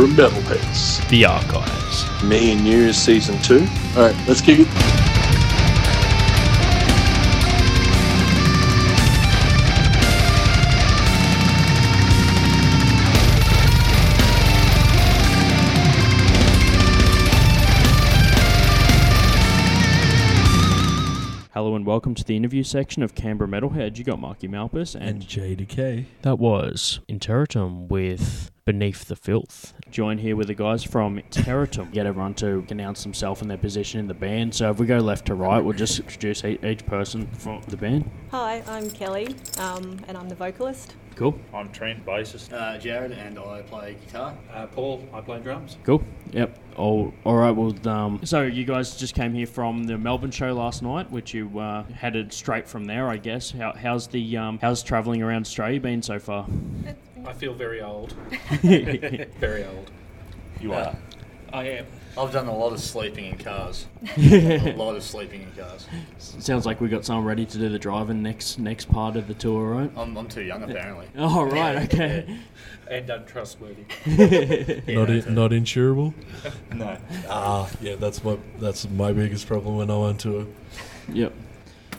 Canberra Metalheads. The Archives. Me and You Season 2. Alright, let's kick it. Welcome to the interview section of Canberra Metalhead. You got Marky Malpus and, And JDK. that was Interritum with Beneath the Filth. Joined here with the guys from Interritum. Get everyone to announce themselves and their position in the band. So if we go left to right, we'll just introduce each person from the band. Hi, I'm Kelly, um, and I'm the vocalist. Cool, I'm Trent, bassist. Uh, Jared and I play guitar. Uh, Paul, I play drums. cool. Yep. All, all right. Well, um, so you guys just came here from the Melbourne show last night, which you uh, headed straight from there, I guess. How, how's the um, how's travelling around Australia been so far? I feel very old. very old. You are. I am. I've done a lot of sleeping in cars. a lot of sleeping in cars. Sounds like we got someone ready to do the driving next next part of the tour, right? I'm, I'm too young apparently. Oh right, okay. And untrustworthy. not in, not insurable. No. Ah, yeah, that's my that's my biggest problem when I went to. Yep.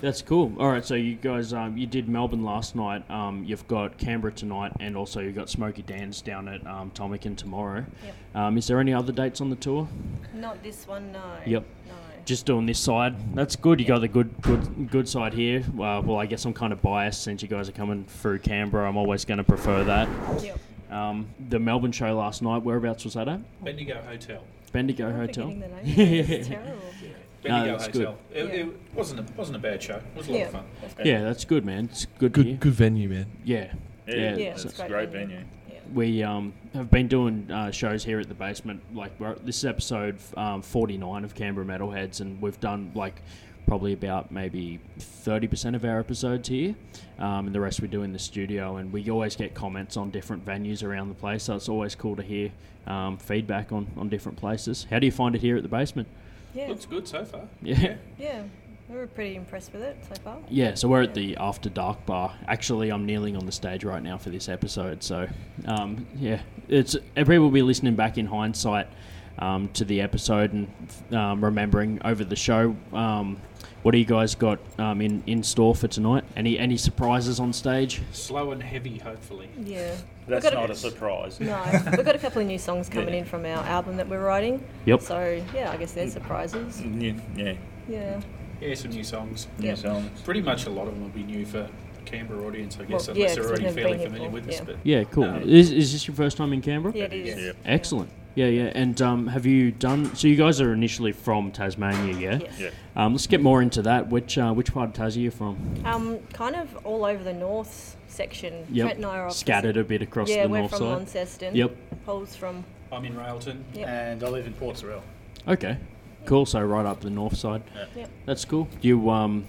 That's cool. All right, so you guys, um, you did Melbourne last night. Um, you've got Canberra tonight, and also you've got Smoky Dan's down at um, Tomakin tomorrow. Yep. Um, is there any other dates on the tour? Not this one, no. Yep. No. Just doing this side. That's good. You got the good, good, good side here. Uh, well, I guess I'm kind of biased since you guys are coming through Canberra. I'm always going to prefer that. Yep. Um, the Melbourne show last night. Whereabouts was that at? Bendigo Hotel. Bendigo I'm Hotel. forgetting the name. It's terrible. Bendigo that's Hotel. It, Yeah. it wasn't a, wasn't a bad show. It was a lot Yeah. of fun. That's. Yeah, that's good, man. It's good. Good good venue, man. Yeah. Yeah, Yeah, Yeah, it's it's a great great venue. venue. Yeah. We um, have been doing uh, shows here at the basement. Like we're, this is episode um, 49 of Canberra Metalheads, and we've done like probably about maybe 30% of our episodes here, um, and the rest we do in the studio. And we always get comments on different venues around the place, so it's always cool to hear um, feedback on, on different places. How do you find it here at the basement? Yeah. Looks good so far. Yeah. yeah. We were pretty impressed with it so far. Yeah, so we're at the After Dark bar. Actually, I'm kneeling on the stage right now for this episode. So, um, yeah, it's people will be listening back in hindsight um, to the episode and um, remembering over the show. Um, what do you guys got um, in in store for tonight? Any any surprises on stage? Slow and heavy, hopefully. Yeah. That's not a, a surprise. No, we've got a couple of new songs coming Yeah. in from our album that we're writing. Yep. So, yeah, I guess they're surprises. New, yeah, Yeah. Yeah, some new songs. new Yeah. songs. Pretty much a lot of them will be new for Canberra audience, I guess, Well, yeah, unless they're already we've fairly familiar before, with us. yeah. But Yeah, cool. Um, is, is this your first time in Canberra? Yeah, it is. Yep. Excellent. Yeah, yeah. And um, have you done? So you guys are initially from Tasmania, yeah? Yes. Yeah. Um, let's get more into that. Which uh, which part of Tassie are you from? Um, kind of all over the north section. Yep. Trent and I are off the Scattered a bit across Yeah, the we're from side. Launceston. Yep. Paul's from. I'm in Railton. Yep. And I live in Port Sorell. Okay. Cool. So right up the north side. Yep. That's cool. You um,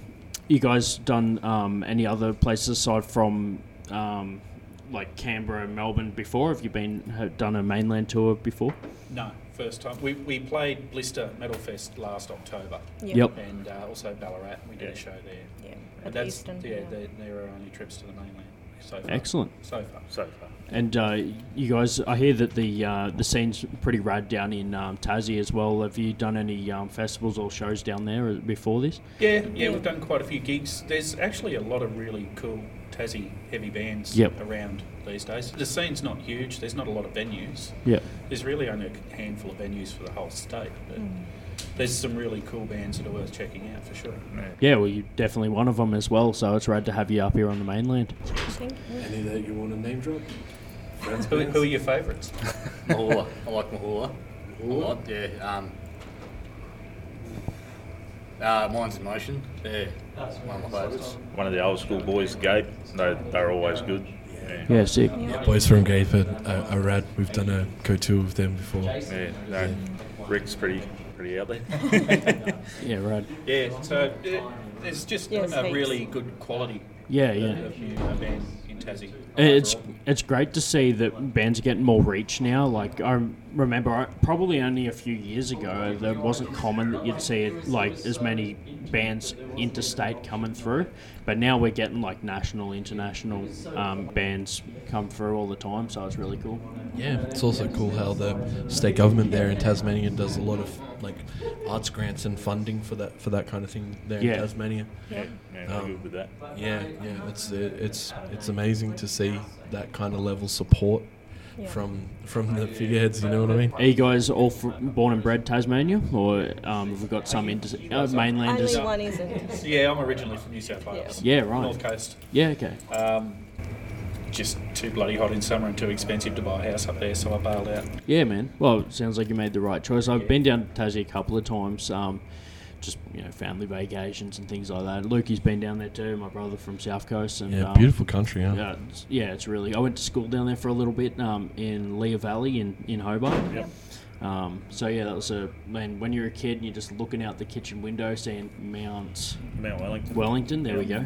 you guys done um any other places aside from um, like Canberra, and Melbourne before? Have you been have done a mainland tour before? No, first time. We, we played Blister Metal Fest last October. Yep. Yep. And uh, also Ballarat. We did a show there. Yeah. And At that's, Eastern. yeah, they, they're our only trips to the mainland so far. Excellent. So far. So far. And uh, you guys, I hear that the uh, the scene's pretty rad down in um, Tassie as well. Have you done any um, festivals or shows down there before this? Yeah, yeah, we've done quite a few gigs. There's actually a lot of really cool Tassie heavy bands Yep. around these days. The scene's not huge. There's not a lot of venues. Yeah. There's really only a handful of venues for the whole state, but Mm. there's some really cool bands that are worth checking out for sure. Yeah, well, you're definitely one of them as well. So it's rad to have you up here on the mainland. Thank you. Any that you want to name drop? Who, who are your favourites? Mahula. I like Mahula. A lot, yeah. Um, uh, Minds in Motion. They're one of my favourites. One of the old school boys, Gabe. They they're always good. Yeah. Yeah, sick. Yeah, boys from Gape are, are, are rad. We've done a co tour with them before. Yeah. no, Rick's pretty pretty out there. Yeah, right. Yeah, so uh, there's just Yes, a heaps. really good quality Yeah, yeah. of new uh, band in Tassie. It's it's great to see that bands are getting more reach now. Like I remember probably only a few years ago that wasn't common that you'd see it, like as many bands interstate coming through, but now we're getting like national, international um, bands come through all the time, so it's really cool. Yeah, it's also cool how the state government there in Tasmania does a lot of like arts grants and funding for that for that kind of thing there Yeah. in Tasmania. Yeah, yeah Um, good with that. Yeah, yeah, it's it, it's it's amazing to see that kind of level support Yeah. from from the figureheads. You know what I mean? Are you guys all fr- born and bred Tasmania, or um, have we got some inter- uh, mainlanders? Only one isn't. Yeah, I'm originally from New South Wales. Yeah, right. North Coast. Yeah, okay. Um, just too bloody hot in summer and too expensive to buy a house up there, so I bailed out. Yeah, man. Well, it sounds like you made the right choice. I've been down to Tassie a couple of times, um, just you know, family vacations and things like that. Lukey's been down there too. My brother from South Coast, and Yeah, um, beautiful country. Huh? Yeah, it's, yeah, it's really. I went to school down there for a little bit um, in Lenah Valley in in Hobart. Yep. Um, so yeah, that was a man. When you're a kid and you're just looking out the kitchen window, seeing Mount Mount Wellington. Wellington. There we go.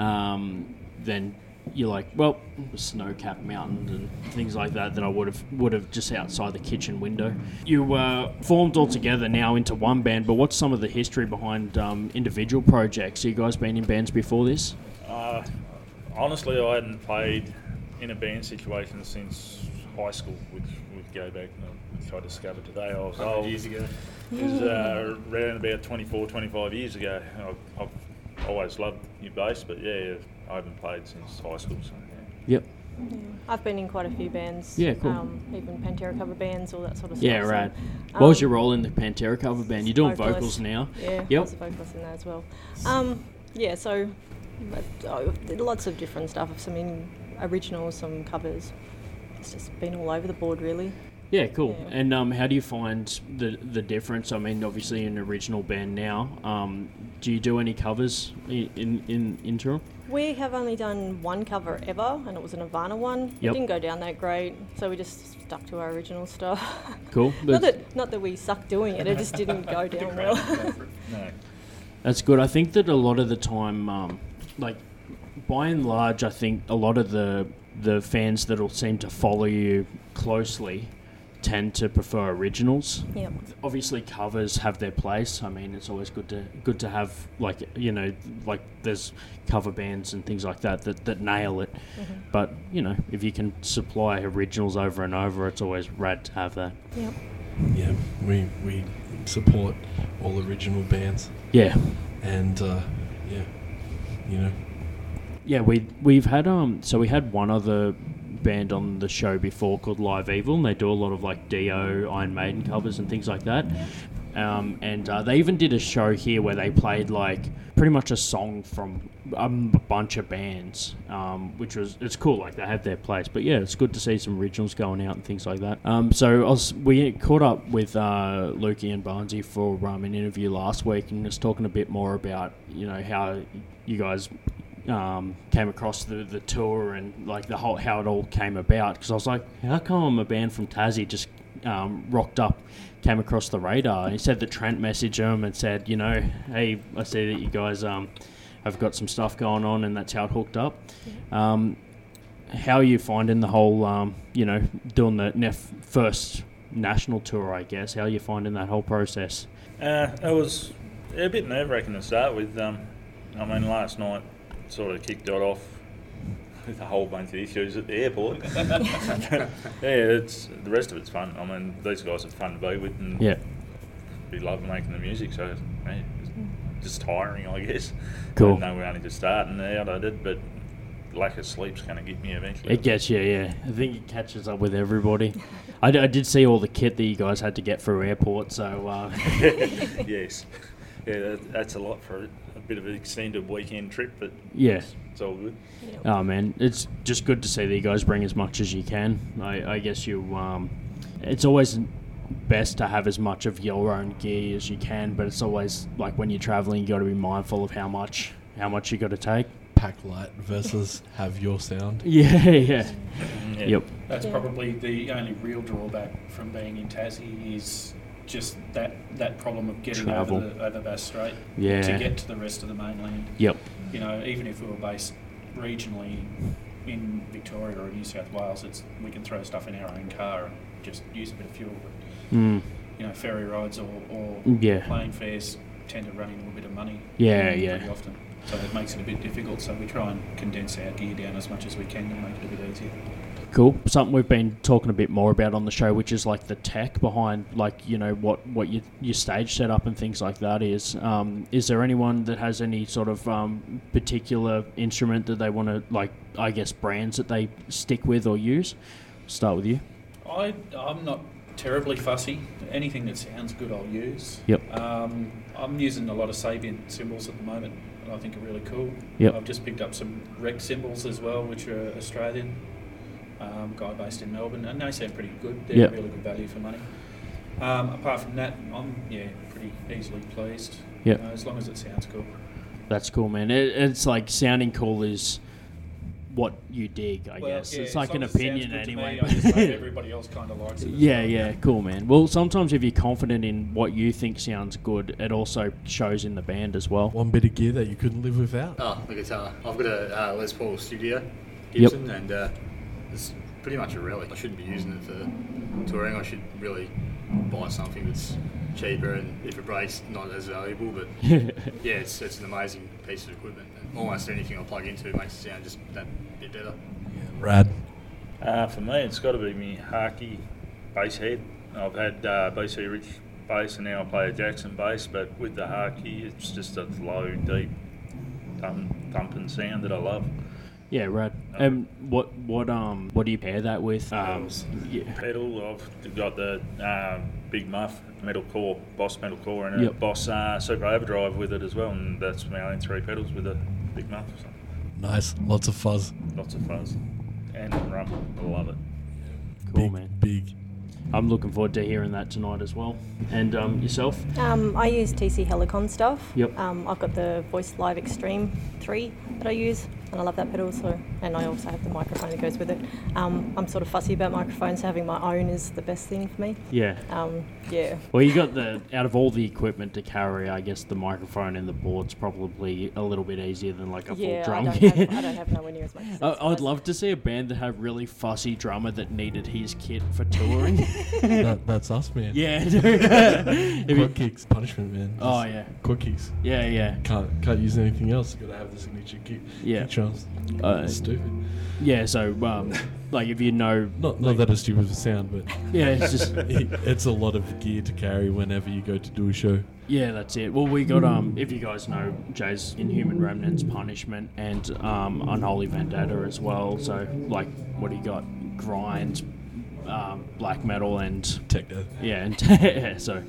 Um, then you're like, well, snow-capped mountains and things like that that I would have would have just outside the kitchen window. You uh, formed all together now into one band, but what's some of the history behind um, individual projects? You guys been in bands before this? Uh, honestly, I hadn't played in a band situation since high school, which would go back, which I discovered today. I was old. years ago. It was uh, around about 24, 25 years ago. I've, I've always loved your bass, but yeah, I haven't played since high school. So, yeah. Yep. I've been in quite a few bands. Yeah, cool. Um, even Pantera cover bands, all that sort of Yeah, stuff. so, right. what was um, your role in the Pantera cover band? You're doing vocalist. vocals now. Yeah, I Yep. was a vocalist in that as well. Um, yeah, so but, oh, lots of different stuff. Some in originals, some covers. It's just been all over the board, really. Yeah, cool. Yeah. And um, how do you find the the difference? I mean, obviously, an original band now. Um, do you do any covers in in, in Interritum? We have only done one cover ever, and it was a Nirvana one. Yep. It didn't go down that great, so we just stuck to our original stuff. Cool. not That's, that not that we sucked doing it, it just didn't go down well. No. that's good. I think that a lot of the time, um, like by and large, I think a lot of the the fans that'll seem to follow you closely tend to prefer originals. yep. obviously covers have their place. I mean, it's always good to good to have like you know like there's cover bands and things like that that, that nail it. But you know, if you can supply originals over and over, it's always rad to have that. Yep. Yeah, we we support all original bands, Yeah, and uh, yeah, you know, yeah. We we've had um so we had one other band on the show before called Live Evil, and they do a lot of like Dio, Iron Maiden covers and things like that. Um, and uh, they even did a show here where they played like pretty much a song from a bunch of bands, um, which was it's cool. Like they have their place, but yeah, it's good to see some originals going out and things like that. Um, so was, we caught up with uh, Lukey and Barnsey for um, an interview last week, and just talking a bit more about you know how you guys um, came across the, the tour and like the whole how it all came about because I was like, how come a band from Tassie just um, rocked up, came across the radar? And he said that Trent messaged him and said, you know, hey, I see that you guys um, have got some stuff going on, and that's how it hooked up. Um, how are you finding the whole, um, you know, doing the nef- first national tour? I guess how are you finding that whole process? Uh, it was a bit nerve wracking to start with. Um, I mean, last night sort of kicked it off with a whole bunch of issues at the airport. yeah, it's the rest of it's fun. I mean, these guys are fun to be with, and Yeah, we love making the music. So yeah, it's just tiring, I guess. Cool. I know we're only just starting out. I did, but lack of sleep's going to get me eventually. It gets you, yeah. I think it catches up with everybody. I, d- I did see all the kit that you guys had to get through airport, so uh, yes. Yeah, that, that's a lot for a bit of an extended weekend trip, but yeah. it's all good. Oh man, it's just good to see that you guys bring as much as you can. I, I guess you, um, it's always best to have as much of your own gear as you can, but it's always like when you're traveling, you got to be mindful of how much how much you got to take. pack light versus have your sound. Yeah, yeah. Yeah. Yep. That's probably the only real drawback from being in Tassie is just that, that problem of getting Travel. over the over Bass Strait Yeah. to get to the rest of the mainland. Yep. You know, even if we were based regionally in Victoria or New South Wales, it's we can throw stuff in our own car and just use a bit of fuel. But, Mm. you know, ferry rides or, or Yeah. plane fares tend to run into a bit of money. Yeah, pretty yeah. often. So it makes it a bit difficult. So we try and condense our gear down as much as we can to make it a bit easier. Cool. Something we've been talking a bit more about on the show, which is like the tech behind, like you know what what your your stage setup and things like that is. Um, is there anyone that has any sort of um, particular instrument that they want to like? I guess brands that they stick with or use. Start with you. I, I'm not terribly fussy. Anything that sounds good, I'll use. Yep. Um, I'm using a lot of Sabian cymbals at the moment, and I think are really cool. Yep. I've just picked up some Rex cymbals as well, which are Australian. Um, guy based in Melbourne, and they sound pretty good. They're Yep. really good value for money. Um, apart from that, I'm yeah pretty easily pleased. Yeah, You know, as long as it sounds cool. That's cool, man. It, it's like sounding cool is what you dig, I Well, guess. yeah, it's like an as it opinion anyway. me, I just hope everybody else kind of likes it. Yeah, well. yeah, cool, man. Well, sometimes if you're confident in what you think sounds good, it also shows in the band as well. One bit of gear that you couldn't live without. Oh, the guitar. I've got a uh, Les Paul Studio Gibson, and uh, it's pretty much a relic. I shouldn't be using it for touring. I should really buy something that's cheaper and if it breaks, not as valuable. But yeah, it's, it's an amazing piece of equipment. And almost anything I plug into makes it sound just that bit better. Rad. Uh, for me, it's got to be my Hartke bass head. I've had uh, BC Rich bass and now I play a Jackson bass, but with the Hartke, it's just a low, deep, thump, thumping sound that I love. Yeah, right. Um, what what um what do you pair that with? Um, yeah. Pedal, I've got the um, big muff metal core, Boss metal core, and Yep. a Boss uh, Super Overdrive with it as well, and that's my own three pedals with a big muff. So Nice. Lots of fuzz. lots of fuzz and rum. I love it. Cool, big, man. Big. I'm looking forward to hearing that tonight as well. And um, yourself? Um, I use TC Helicon stuff. Yep. Um, I've got the Voice Live Extreme 3 that I use, and I love that pedal. So, and I also have the microphone that goes with it. Um, I'm sort of fussy about microphones. So having my own is the best thing for me. Yeah. Um, yeah. Well, you got the out of all the equipment to carry, I guess the microphone and the board's probably a little bit easier than like a yeah, full drum I don't, kit. have, I don't have nowhere near as much. I- I would love to see a band that had really fussy drummer that needed his kit for touring. that, that's us, man. yeah, dude. If you- Quad kicks, punishment, man. oh yeah, Quad kicks. yeah, yeah, Can't can't use anything else. Got to have the signature kick. Yeah. Kick drums. Uh, stupid. yeah. So, um, like, if you know, Not not that it's stupid for sound, but yeah, it's just it's a lot of gear to carry whenever you go to do a show. Yeah, that's it. Well, we got um, if you guys know Jay's Inhuman Remnants, Punishment, and um, Unholy Vendetta as well. So, like, what do you got? Grind, um, black metal, and Tech death. yeah, and so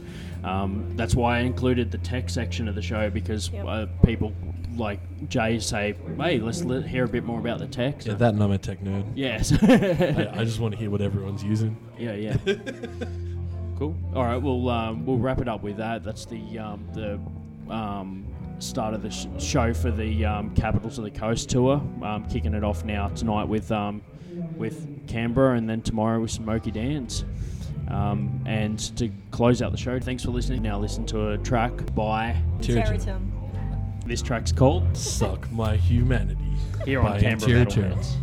um, that's why I included the tech section of the show because Yep. uh, people like Jay say, "Hey, let's let, hear a bit more about the tech." So, Yeah, that and I'm a tech nerd. Yes. I, I just want to hear what everyone's using. Yeah, yeah. cool. All right, we'll um, we'll wrap it up with that. That's the um, the um, start of the sh- show for the um, Capitals of the Coast tour. Um, kicking it off now tonight with um, with Canberra, and then tomorrow with Smoky Dan's. Um, and to close out the show, thanks for listening. Now listen to a track by Territory. Territum. This track's called Suck my humanity. here on By Canberra Metalheads.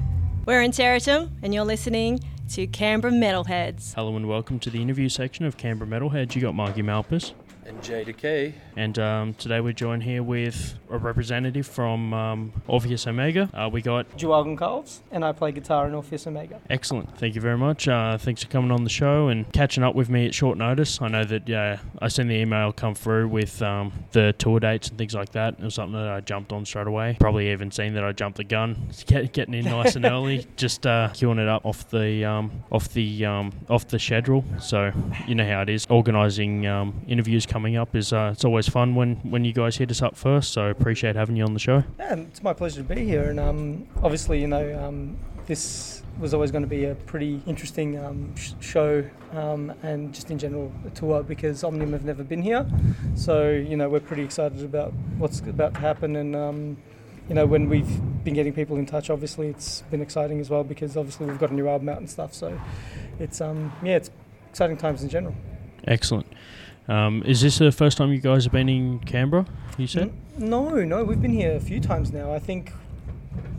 We're Interritum, and you're listening to Canberra Metalheads. Hello and welcome to the interview section of Canberra Metalheads. You got Marky Malpas. And J to K. And um, today we're joined here with a representative from um, Orpheus Omega. Uh, we got Jualgan Coles, and I play guitar in Orpheus Omega. excellent. Thank you very much. Uh, thanks for coming on the show and catching up with me at short notice. I know that uh, I sent the email come through with um, the tour dates and things like that. It was something that I jumped on straight away. Probably even seen that I jumped the gun, Get, getting in nice and early, just uh, queuing it up off the um, off the um, off the schedule. So you know how it is. Organising um, interviews coming up is uh, it's always fun when when you guys hit us up first. So appreciate having you on the show. Yeah, it's my pleasure to be here, and um, obviously, you know, um, this was always going to be a pretty interesting um, sh- show, um, and just in general a tour because Omnium have never been here, so you know we're pretty excited about what's about to happen, and um, you know when we've been getting people in touch, obviously it's been exciting as well because obviously we've got a new album out and stuff, so it's um, yeah, it's exciting times in general. Excellent. Um, is this the first time you guys have been in Canberra? You said. N- No, no, we've been here a few times now. I think,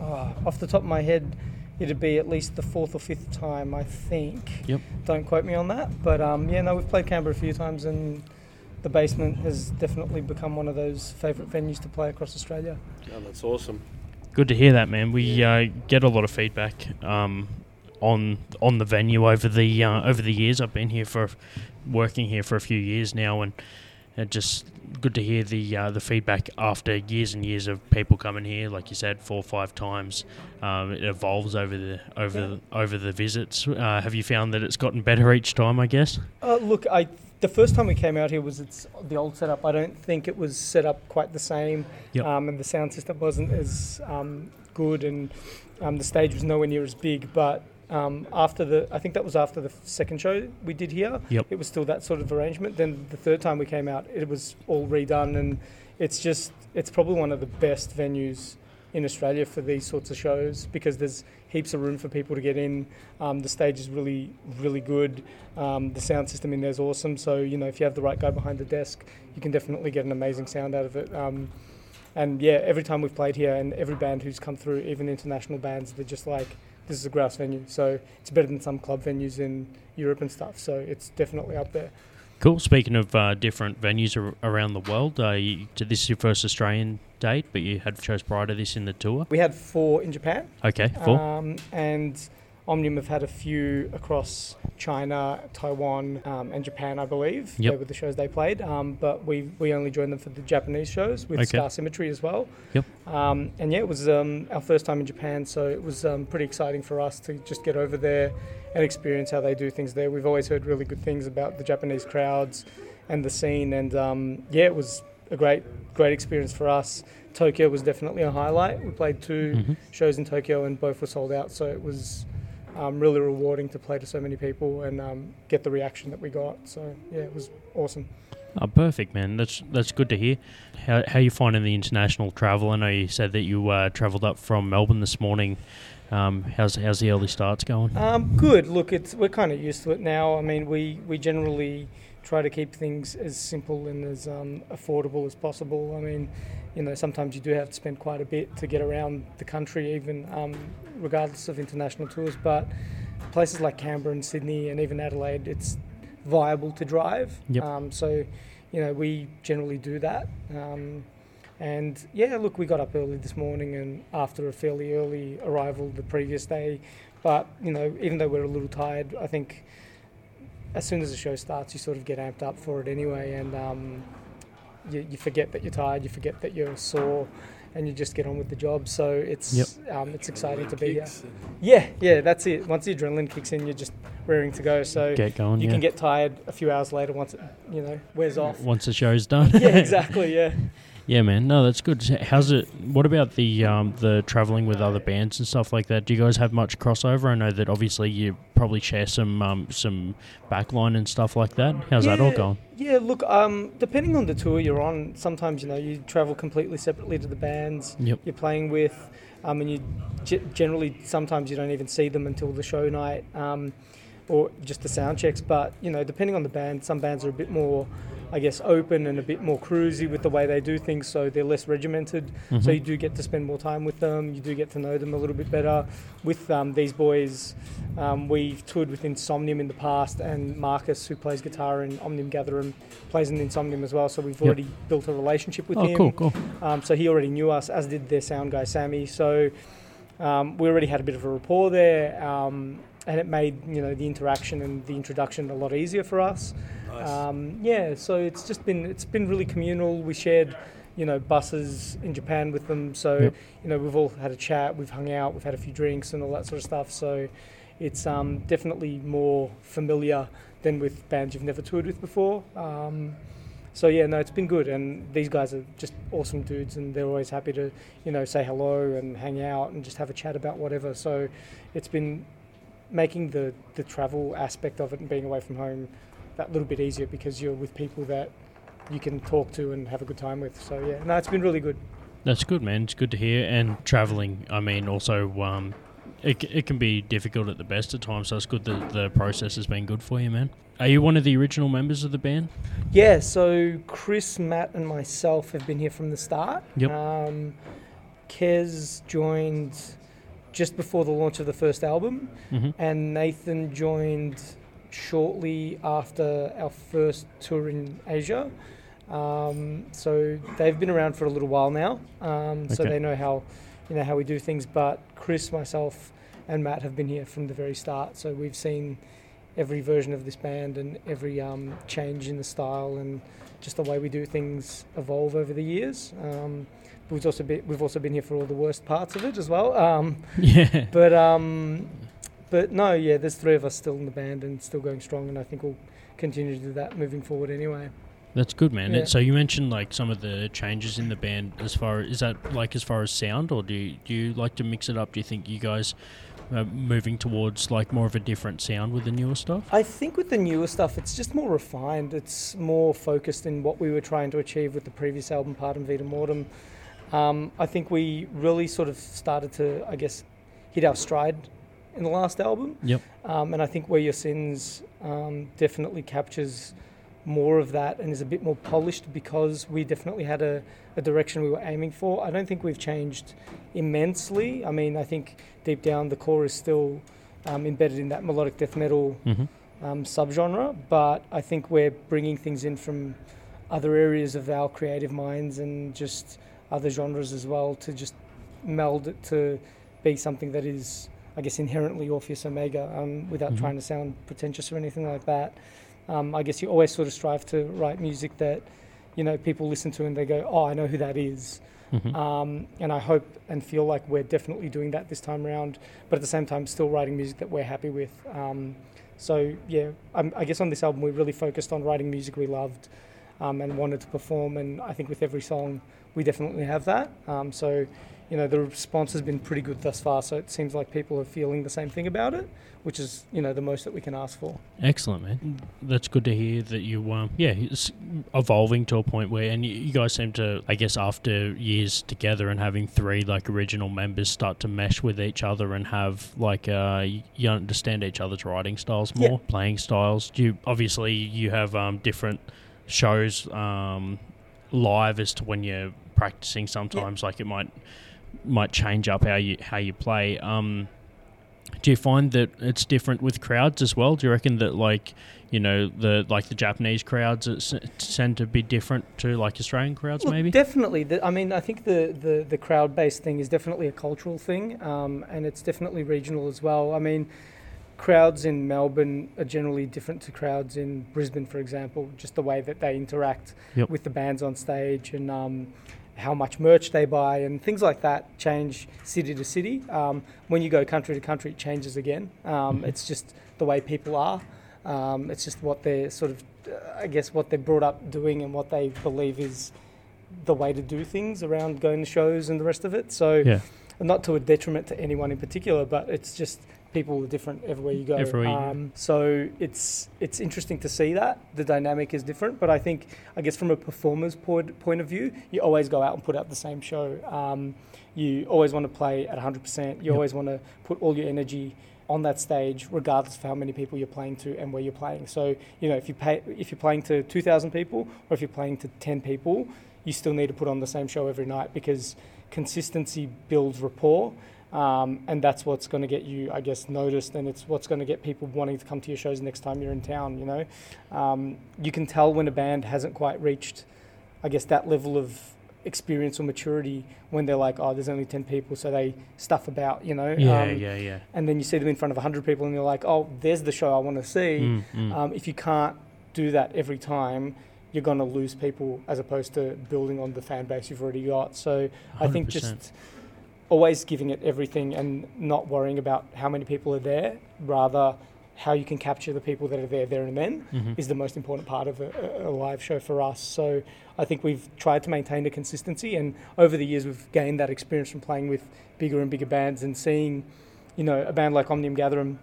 uh, off the top of my head, it'd be at least the fourth or fifth time, I think. Yep. Don't quote me on that, but um, yeah, no, we've played Canberra a few times, and the basement has definitely become one of those favourite venues to play across Australia. Oh, that's awesome. Good to hear that, man. We uh, get a lot of feedback um, on on the venue over the uh, over the years. I've been here for working here for a few years now, and it just good to hear the uh, the feedback after years and years of people coming here. Like you said, four or five times. Um, it evolves over the over Yeah. the, over the visits. Uh, have you found that it's gotten better each time? I guess. Uh, look, I the first time we came out here was it's the old setup. I don't think it was set up quite the same, Yep. um, and the sound system wasn't as um, good, and um, the stage was nowhere near as big. But um, after the, I think that was after the second show we did here. Yep. It was still that sort of arrangement. Then the third time we came out, it was all redone, and it's just it's probably one of the best venues in Australia for these sorts of shows because there's heaps of room for people to get in. Um, the stage is really, really good. Um, the sound system in there is awesome. So, you know, if you have the right guy behind the desk, you can definitely get an amazing sound out of it. Um, and yeah, every time we've played here and every band who's come through, even international bands, they're just like, this is a grass venue. So it's better than some club venues in Europe and stuff. So it's definitely up there. Cool. Speaking of uh, different venues ar- around the world, uh, you, this is your first Australian date, but you had shows prior to this in the tour. We had four in Japan. Okay, four. Um, and Omnium have had a few across China, Taiwan, um, and Japan, I believe. Yep. They were the shows they played. Um, but we we only joined them for the Japanese shows with Okay. Star Symmetry as well. Yep. Um, and yeah, it was um, our first time in Japan, so it was um, pretty exciting for us to just get over there and experience how they do things there. We've always heard really good things about the Japanese crowds and the scene, and um, yeah, it was a great great experience for us. Tokyo was definitely a highlight. We played 2 Mhm. shows in Tokyo and both were sold out, so it was um, really rewarding to play to so many people and um, get the reaction that we got. So yeah, it was awesome. Oh, perfect, man. That's that's good to hear. How how you finding the international travel? I know you said that you uh, travelled up from Melbourne this morning. Um, how's how's the early starts going? Um, good. Look, it's we're kind of used to it now. I mean, we we generally try to keep things as simple and as um, affordable as possible. I mean, you know, sometimes you do have to spend quite a bit to get around the country, even um, regardless of international tours. But places like Canberra and Sydney and even Adelaide, it's viable to drive. Yep. Um, so, you know, we generally do that. Um, and yeah, look, we got up early this morning and after a fairly early arrival the previous day. But, you know, even though we're a little tired, I think as soon as the show starts, you sort of get amped up for it anyway. And um, you, you forget that you're tired, you forget that you're sore, and you just get on with the job. So it's um, it's exciting to be here. Yeah, yeah, that's it. Once the adrenaline kicks in, you're just raring to go. So Get going. you yeah. can get tired a few hours later once it, you know, wears off. once the show's done. yeah, exactly. Yeah. Yeah, man. No, that's good. How's it? What about the um, the traveling with other bands and stuff like that? Do you guys have much crossover? I know that obviously you probably share some um, some backline and stuff like that. How's that all going? Yeah, look, um, depending on the tour you're on, sometimes you know you travel completely separately to the bands Yep. you're playing with, um, and you g- generally sometimes you don't even see them until the show night, um, or just the sound checks. But you know, depending on the band, some bands are a bit more, I guess, open and a bit more cruisy with the way they do things, so they're less regimented. So Mhm. you do get to spend more time with them. You do get to know them a little bit better. With um, these boys, um, we've toured with Insomnium in the past, and Marcus, who plays guitar in Omnium Gatherum, plays in Insomnium as well. So we've Yep. already built a relationship with Oh, him. cool, cool. Um, so he already knew us, as did their sound guy Sammy. So um, we already had a bit of a rapport there, um, and it made you know the interaction and the introduction a lot easier for us. Um, yeah, so it's just been it's been really communal. We shared, you know, buses in Japan with them. So Yep. you know we've all had a chat, we've hung out, we've had a few drinks and all that sort of stuff. So it's um, definitely more familiar than with bands you've never toured with before. Um, so yeah, no, it's been good, and these guys are just awesome dudes, and they're always happy to, you know, say hello and hang out and just have a chat about whatever. So it's been making the the travel aspect of it and being away from home that little bit easier because you're with people that you can talk to and have a good time with. So yeah, no, it's been really good. That's good, man. It's good to hear. And traveling, I mean, also, um, it, it can be difficult at the best of times. So it's good that the process has been good for you, man. Are you one of the original members of the band? Yeah, so Chris, Matt, and myself have been here from the start. Yep. Um, Kez joined just before the launch of the first album, Mhm. and Nathan joined shortly after our first tour in Asia. Um, so they've been around for a little while now, um, so Okay. they know how you know how we do things. But Chris, myself, and Matt have been here from the very start, so we've seen every version of this band and every um, change in the style and just the way we do things evolve over the years. Um, but we've also been, we've also been here for all the worst parts of it as well. Um, Yeah. but um, but no, yeah, there's three of us still in the band and still going strong, and I think we'll continue to do that moving forward anyway. That's good, man. Yeah. So you mentioned like some of the changes in the band. As far is that like as far as sound, or do you, do you like to mix it up? Do you think you guys are moving towards like more of a different sound with the newer stuff? I think with the newer stuff, it's just more refined. It's more focused in what we were trying to achieve with the previous album, Partum Vita Mortem. Um, I think we really sort of started to, I guess, hit our stride in the last album. Yep. Um, and I think Where Your Sins um, definitely captures more of that and is a bit more polished because we definitely had a, a direction we were aiming for. I don't think we've changed immensely. I mean, I think deep down the core is still um, embedded in that melodic death metal Mm-hmm. um, subgenre, but I think we're bringing things in from other areas of our creative minds and just other genres as well to just meld it to be something that is, I guess, inherently Orpheus Omega um, without Mhm. trying to sound pretentious or anything like that. Um, I guess you always sort of strive to write music that, you know, people listen to and they go, oh, I know who that is. Mm-hmm. Um, and I hope and feel like we're definitely doing that this time around, but at the same time, still writing music that we're happy with. Um, so, yeah, i I guess on this album, we really focused on writing music we loved um, and wanted to perform. And I think with every song, we definitely have that. Um, so, you know, the response has been pretty good thus far. So it seems like people are feeling the same thing about it, which is, you know, the most that we can ask for. Excellent, man. That's good to hear that you, um, yeah, it's evolving to a point where, and you, you guys seem to, I guess, after years together and having three like original members start to mesh with each other and have like, uh, you understand each other's writing styles Yeah. more, playing styles. Do you obviously you have um, different shows um, live as to when you're practicing. Sometimes, like it might might change up how you how you play. Um, do you find that it's different with crowds as well? Do you reckon that like you know the like the Japanese crowds tend to be different to like Australian crowds Look, maybe? Definitely. The, I mean, I think the, the, the crowd based thing is definitely a cultural thing, um, and it's definitely regional as well. I mean, crowds in Melbourne are generally different to crowds in Brisbane, for example, just the way that they interact Yep. with the bands on stage and um, how much merch they buy and things like that change city to city. Um, when you go country to country, it changes again. Um, it's just the way people are. Um, it's just what they're sort of, uh, I guess, what they're brought up doing and what they believe is the way to do things around going to shows and the rest of it. So, Yeah. not to a detriment to anyone in particular, but it's just people are different everywhere you go. Everywhere um, so it's it's interesting to see that the dynamic is different. But I think I guess from a performer's point point of view, you always go out and put out the same show. Um, you always want to play at 100%. You Yep. always want to put all your energy on that stage, regardless of how many people you're playing to and where you're playing. So you know if you pay if you're playing to 2,000 people or if you're playing to 10 people, you still need to put on the same show every night because consistency builds rapport. Um, and that's what's going to get you, I guess, noticed, and it's what's going to get people wanting to come to your shows next time you're in town. You know, um, you can tell when a band hasn't quite reached, I guess, that level of experience or maturity when they're like, oh, there's only ten people, so they stuff about. You know, Yeah, Um, yeah, yeah. and then you see them in front of 100 people and you're like, oh, there's the show I want to see. Mm, mm. Um, if you can't do that every time, you're going to lose people as opposed to building on the fan base you've already got. So I think just always giving it everything and not worrying about how many people are there, rather how you can capture the people that are there there and then Mhm. is the most important part of a, a live show for us. So I think we've tried to maintain a consistency, and over the years we've gained that experience from playing with bigger and bigger bands and seeing, you know, a band like Omnium Gatherum,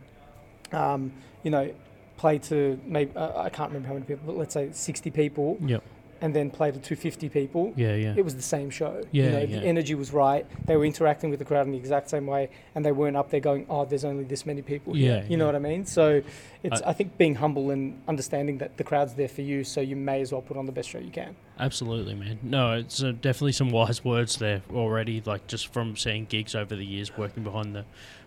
um, you know, play to maybe uh, I can't remember how many people, but let's say 60 people, Yep. And then play to 250 people, Yeah, yeah. it was the same show. Yeah, you know, yeah. the energy was right. They were interacting with the crowd in the exact same way, and they weren't up there going, "Oh, there's only this many people." here." Yeah, you know yeah. what I mean. So, it's I- I, think being humble and understanding that the crowd's there for you, so you may as well put on the best show you can. Absolutely, man. No, it's uh, definitely some wise words there already. Like just from seeing gigs over the years, working behind the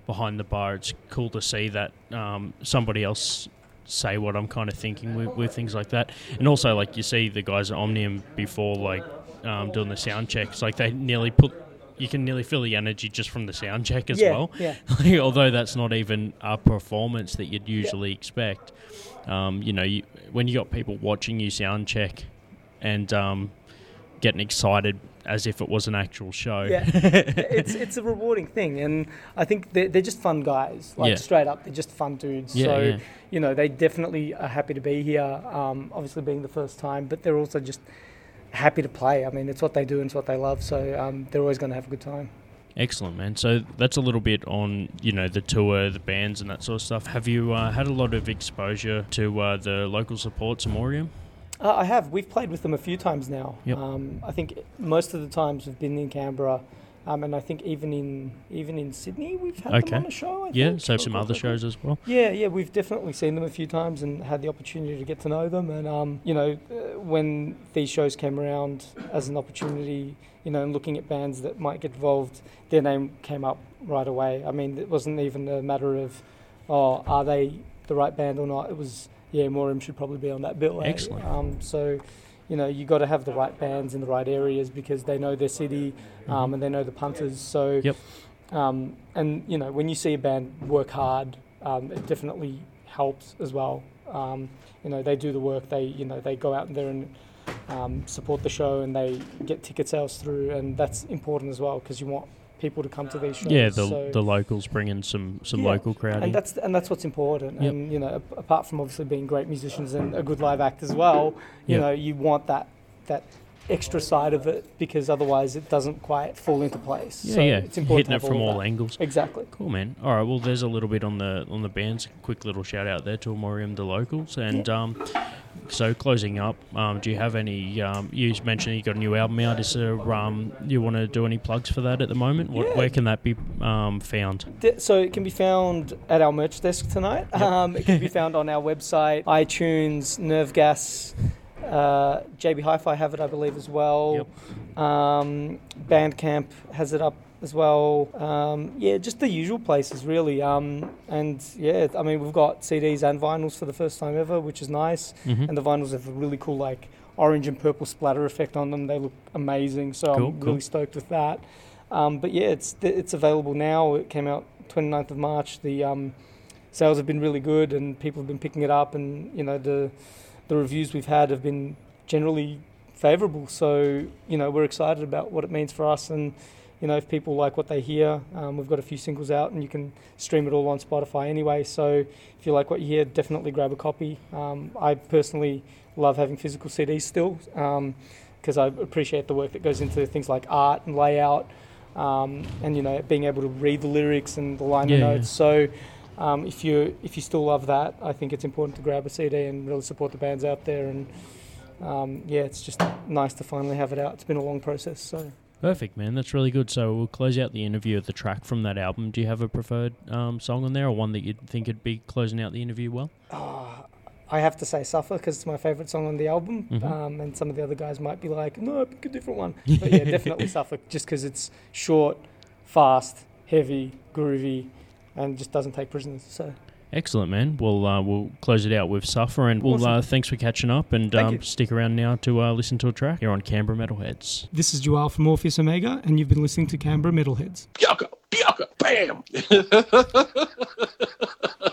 behind the bar, it's cool to see that um, somebody else say what I'm kind of thinking with, with things like that. And also, like you see the guys at Omnium before, like um, doing the sound checks, like they nearly put. You can nearly feel the energy just from the sound check as yeah, well. yeah. Although that's not even a performance that you'd usually expect. Um, you know, you, when you got people watching you sound check and um, getting excited as if it was an actual show. Yeah, it's it's a rewarding thing, and I think they're, they're just fun guys. Like Yeah. straight up, they're just fun dudes. Yeah, so yeah. you know, they definitely are happy to be here. Um, obviously, being the first time, but they're also just happy to play. I mean, it's what they do and it's what they love. So um, they're always going to have a good time. Excellent, man. So that's a little bit on you know the tour, the bands, and that sort of stuff. Have you uh, had a lot of exposure to uh, the local supports, Amorium? Uh, I have. We've played with them a few times now. Yep. Um, I think most of the times we've been in Canberra, um, and I think even in even in Sydney we've had Okay. them on a show. I Yeah, think, so some other shows as well. Yeah, yeah, we've definitely seen them a few times and had the opportunity to get to know them. And um, you know, uh, when these shows came around as an opportunity, you know, and looking at bands that might get involved, their name came up right away. I mean, it wasn't even a matter of, oh, are they the right band or not? It was, yeah, Morim should probably be on that bill. eh? Excellent. Um, so. You know, you got to have the right bands in the right areas because they know their city um, and they know the punters. So, Mm-hmm. Yep. um, and you know, when you see a band work hard, um, it definitely helps as well. Um, you know, they do the work. They, you know, they go out there and um, support the show, and they get ticket sales through, and that's important as well because you want people to come to these shows. Yeah, the So- the locals bringing some some Yeah, local crowd and that's and that's what's important. Yep. And you know, apart from obviously being great musicians and a good live act as well, you Yep. know, you want that that extra side of it because otherwise it doesn't quite fall into place. yeah, so yeah, it's important hitting it from all, all angles. Exactly. Cool, man. All right. Well, there's a little bit on the on the bands. Quick little shout out there to Amorium, the locals, and um, so closing up. Um, do you have any? Um, you mentioned you got a new album out. Is there? Um, you want to do any plugs for that at the moment? What, Yeah. Where can that be um, found? So it can be found at our merch desk tonight. Um, it can be found on our website, iTunes, Nerve Gas, uh, JB Hi-Fi have it, I believe, as well. Um, Bandcamp has it up as well. Um, yeah, just the usual places, really. Um, and yeah, I mean, we've got CDs and vinyls for the first time ever, which is nice. Mhm. And the vinyls have a really cool, like, orange and purple splatter effect on them. They look amazing. So Cool, I'm cool. really stoked with that. Um, but yeah, it's it's available now. It came out 29th of March. The um, sales have been really good, and people have been picking it up. And you know the the reviews we've had have been generally favourable. So you know we're excited about what it means for us. And you know if people like what they hear, um, we've got a few singles out, and you can stream it all on Spotify anyway. So if you like what you hear, definitely grab a copy. Um, I personally love having physical CDs still. Um, because I appreciate the work that goes into things like art and layout, um, and you know being able to read the lyrics and the liner Yeah, yeah. notes. So um, if you if you still love that, I think it's important to grab a CD and really support the bands out there. And um, yeah, it's just nice to finally have it out. It's been a long process. So Perfect, man. That's really good. So we'll close out the interview with the track from that album. Do you have a preferred um, song on there, or one that you'd think would be closing out the interview well? ah, I have to say "Suffer" because it's my favorite song on the album. Mhm. Um, and some of the other guys might be like, "No, pick a different one." But yeah, definitely "Suffer" just because it's short, fast, heavy, groovy, and just doesn't take prisoners. So. Excellent, man. We'll uh, we'll close it out with Suffer, and we'll Awesome. uh, thanks for catching up, and um, stick around now to uh, listen to a track here on Canberra Metalheads. This is Joel from Orpheus Omega, and you've been listening to Canberra Metalheads. Bianca, Bianca, bam!